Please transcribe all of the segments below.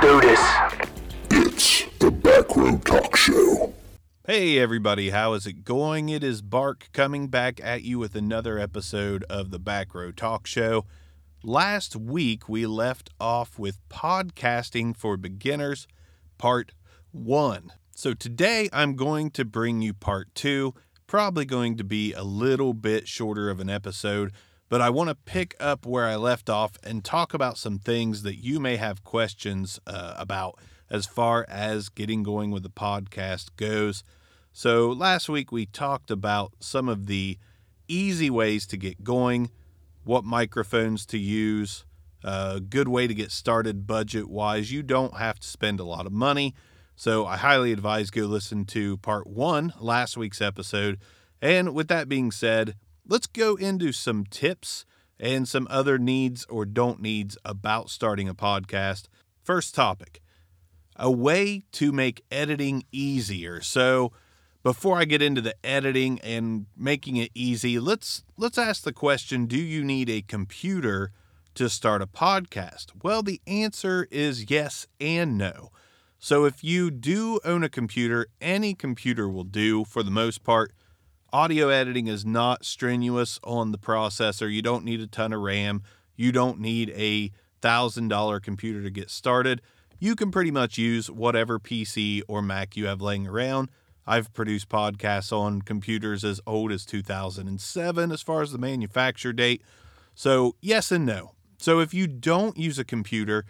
do this. It's the Back Row Talk Show. Hey everybody, how is it going? It is Bark coming back at you with another episode of the Back Row Talk Show. Last week we left off with podcasting for beginners, part 1. So today I'm going to bring you part 2, probably going to be a little bit shorter of an episode but I want to pick up where I left off and talk about some things that you may have questions uh, about as far as getting going with the podcast goes. So, last week we talked about some of the easy ways to get going, what microphones to use, a good way to get started budget wise. You don't have to spend a lot of money. So, I highly advise go listen to part one, last week's episode. And with that being said, let's go into some tips and some other needs or don't needs about starting a podcast. First topic a way to make editing easier. So, before I get into the editing and making it easy, let's let's ask the question, do you need a computer to start a podcast? Well, the answer is yes and no. So if you do own a computer, any computer will do for the most part. Audio editing is not strenuous on the processor. You don't need a ton of RAM. You don't need a $1,000 computer to get started. You can pretty much use whatever PC or Mac you have laying around. I've produced podcasts on computers as old as 2007 as far as the manufacture date. So, yes and no. So, if you don't use a computer,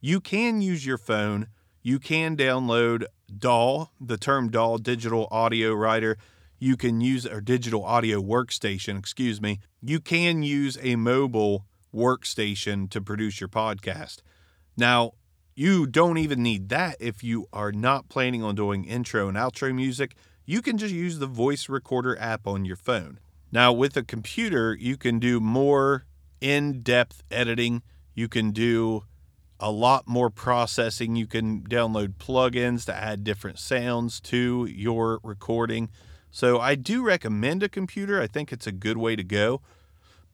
you can use your phone. You can download DAW, the term DAW, Digital Audio Writer you can use a digital audio workstation, excuse me. You can use a mobile workstation to produce your podcast. Now, you don't even need that if you are not planning on doing intro and outro music. You can just use the voice recorder app on your phone. Now, with a computer, you can do more in depth editing. You can do a lot more processing. You can download plugins to add different sounds to your recording. So I do recommend a computer. I think it's a good way to go.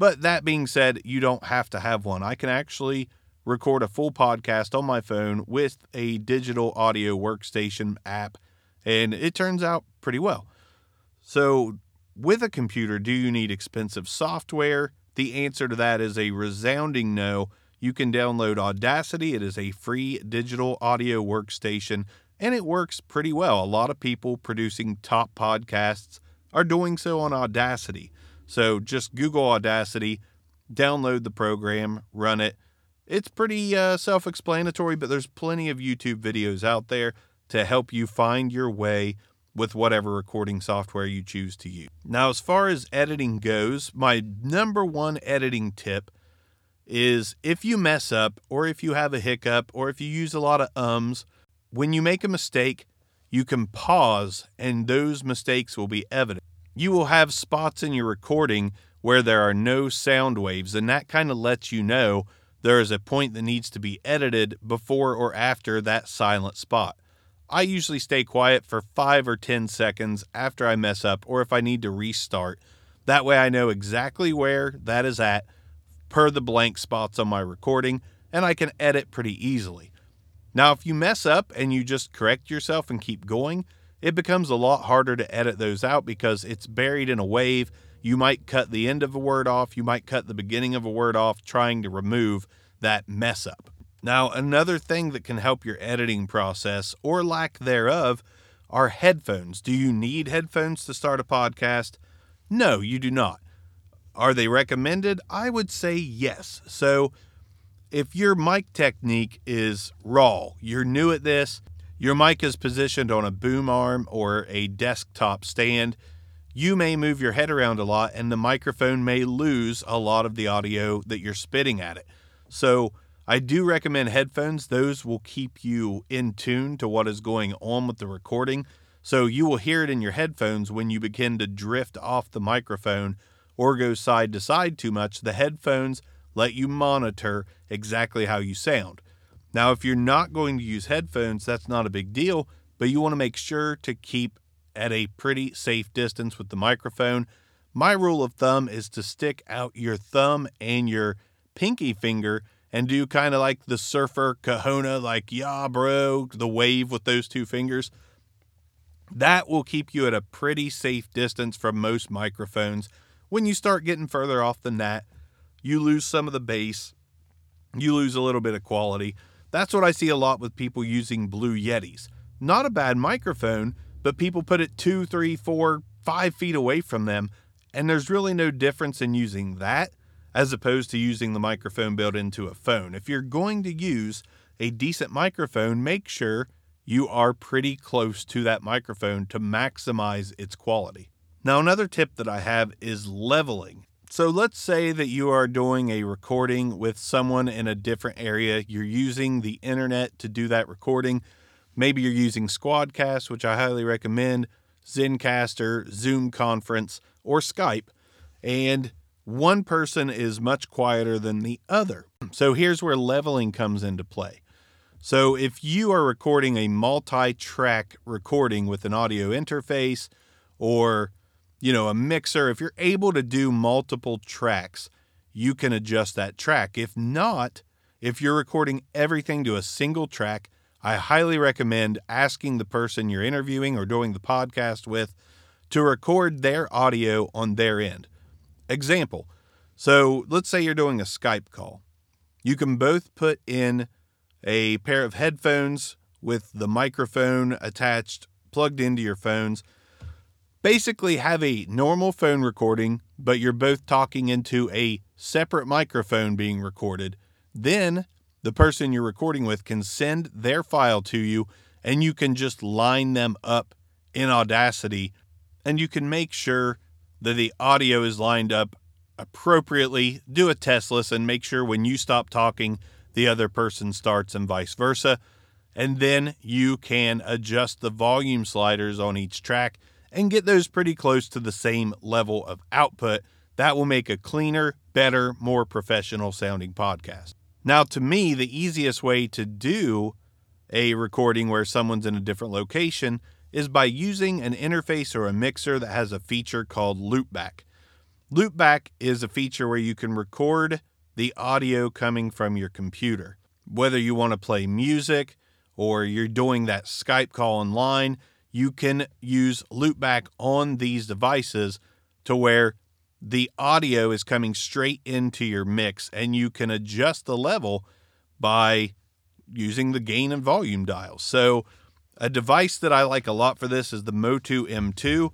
But that being said, you don't have to have one. I can actually record a full podcast on my phone with a digital audio workstation app, and it turns out pretty well. So, with a computer, do you need expensive software? The answer to that is a resounding no. You can download Audacity, it is a free digital audio workstation and it works pretty well. A lot of people producing top podcasts are doing so on Audacity. So just Google Audacity, download the program, run it. It's pretty uh, self explanatory, but there's plenty of YouTube videos out there to help you find your way with whatever recording software you choose to use. Now, as far as editing goes, my number one editing tip is if you mess up, or if you have a hiccup, or if you use a lot of ums, when you make a mistake, you can pause and those mistakes will be evident. You will have spots in your recording where there are no sound waves, and that kind of lets you know there is a point that needs to be edited before or after that silent spot. I usually stay quiet for five or 10 seconds after I mess up or if I need to restart. That way I know exactly where that is at per the blank spots on my recording, and I can edit pretty easily. Now, if you mess up and you just correct yourself and keep going, it becomes a lot harder to edit those out because it's buried in a wave. You might cut the end of a word off, you might cut the beginning of a word off, trying to remove that mess up. Now, another thing that can help your editing process or lack thereof are headphones. Do you need headphones to start a podcast? No, you do not. Are they recommended? I would say yes. So, if your mic technique is raw, you're new at this, your mic is positioned on a boom arm or a desktop stand, you may move your head around a lot and the microphone may lose a lot of the audio that you're spitting at it. So, I do recommend headphones. Those will keep you in tune to what is going on with the recording. So, you will hear it in your headphones when you begin to drift off the microphone or go side to side too much. The headphones let you monitor exactly how you sound. Now, if you're not going to use headphones, that's not a big deal, but you want to make sure to keep at a pretty safe distance with the microphone. My rule of thumb is to stick out your thumb and your pinky finger and do kind of like the surfer kahuna, like, yeah, bro, the wave with those two fingers. That will keep you at a pretty safe distance from most microphones. When you start getting further off than that, you lose some of the bass, you lose a little bit of quality. That's what I see a lot with people using Blue Yetis. Not a bad microphone, but people put it two, three, four, five feet away from them, and there's really no difference in using that as opposed to using the microphone built into a phone. If you're going to use a decent microphone, make sure you are pretty close to that microphone to maximize its quality. Now, another tip that I have is leveling. So, let's say that you are doing a recording with someone in a different area. You're using the internet to do that recording. Maybe you're using Squadcast, which I highly recommend, Zencastr, Zoom Conference, or Skype. And one person is much quieter than the other. So here's where leveling comes into play. So if you are recording a multi-track recording with an audio interface or you know a mixer, if you're able to do multiple tracks, you can adjust that track. If not, if you're recording everything to a single track, I highly recommend asking the person you're interviewing or doing the podcast with to record their audio on their end. Example so let's say you're doing a Skype call. You can both put in a pair of headphones with the microphone attached, plugged into your phones. Basically, have a normal phone recording, but you're both talking into a separate microphone being recorded. Then the person you're recording with can send their file to you, and you can just line them up in Audacity, and you can make sure that the audio is lined up appropriately. Do a test listen, make sure when you stop talking, the other person starts, and vice versa. And then you can adjust the volume sliders on each track and get those pretty close to the same level of output. That will make a cleaner, better, more professional sounding podcast. Now, to me, the easiest way to do a recording where someone's in a different location is by using an interface or a mixer that has a feature called loopback. Loopback is a feature where you can record the audio coming from your computer. Whether you want to play music or you're doing that Skype call online, you can use loopback on these devices to where the audio is coming straight into your mix and you can adjust the level by using the gain and volume dials. So, a device that I like a lot for this is the Motu M2.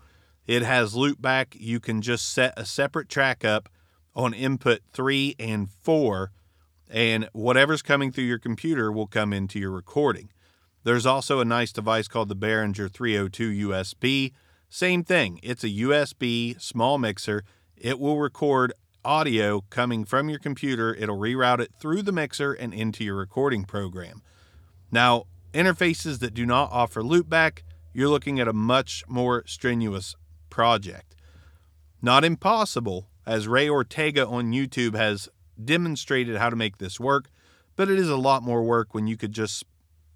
It has loopback. You can just set a separate track up on input three and four, and whatever's coming through your computer will come into your recording. There's also a nice device called the Behringer 302 USB. Same thing, it's a USB small mixer. It will record audio coming from your computer, it'll reroute it through the mixer and into your recording program. Now, interfaces that do not offer loopback, you're looking at a much more strenuous project. Not impossible, as Ray Ortega on YouTube has demonstrated how to make this work, but it is a lot more work when you could just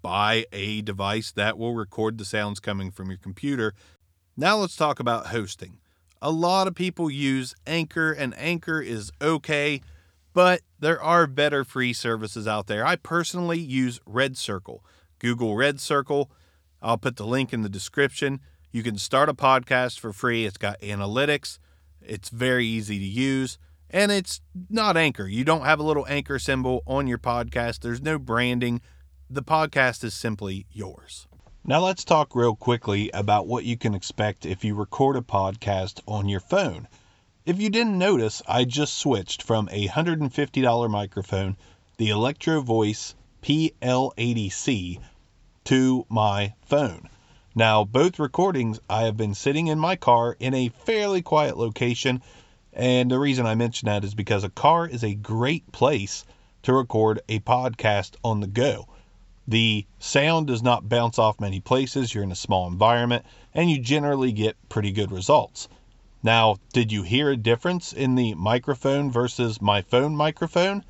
buy a device that will record the sounds coming from your computer. Now let's talk about hosting. A lot of people use Anchor, and Anchor is okay, but there are better free services out there. I personally use Red Circle. Google Red Circle. I'll put the link in the description. You can start a podcast for free. It's got analytics, it's very easy to use, and it's not Anchor. You don't have a little Anchor symbol on your podcast, there's no branding. The podcast is simply yours. Now, let's talk real quickly about what you can expect if you record a podcast on your phone. If you didn't notice, I just switched from a $150 microphone, the Electro Voice PL80C, to my phone. Now, both recordings, I have been sitting in my car in a fairly quiet location. And the reason I mention that is because a car is a great place to record a podcast on the go. The sound does not bounce off many places, you're in a small environment, and you generally get pretty good results. Now, did you hear a difference in the microphone versus my phone microphone?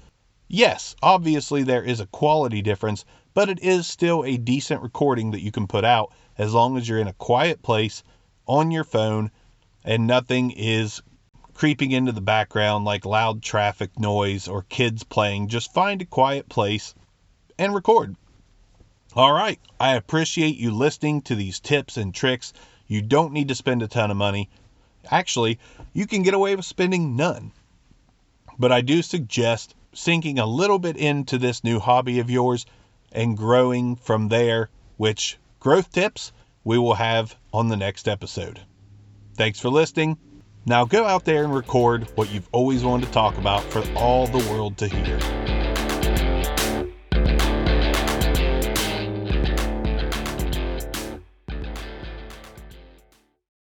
Yes, obviously there is a quality difference, but it is still a decent recording that you can put out as long as you're in a quiet place on your phone and nothing is creeping into the background like loud traffic noise or kids playing, just find a quiet place and record. All right, I appreciate you listening to these tips and tricks. You don't need to spend a ton of money. Actually, you can get away with spending none. But I do suggest sinking a little bit into this new hobby of yours and growing from there, which growth tips we will have on the next episode. Thanks for listening. Now go out there and record what you've always wanted to talk about for all the world to hear.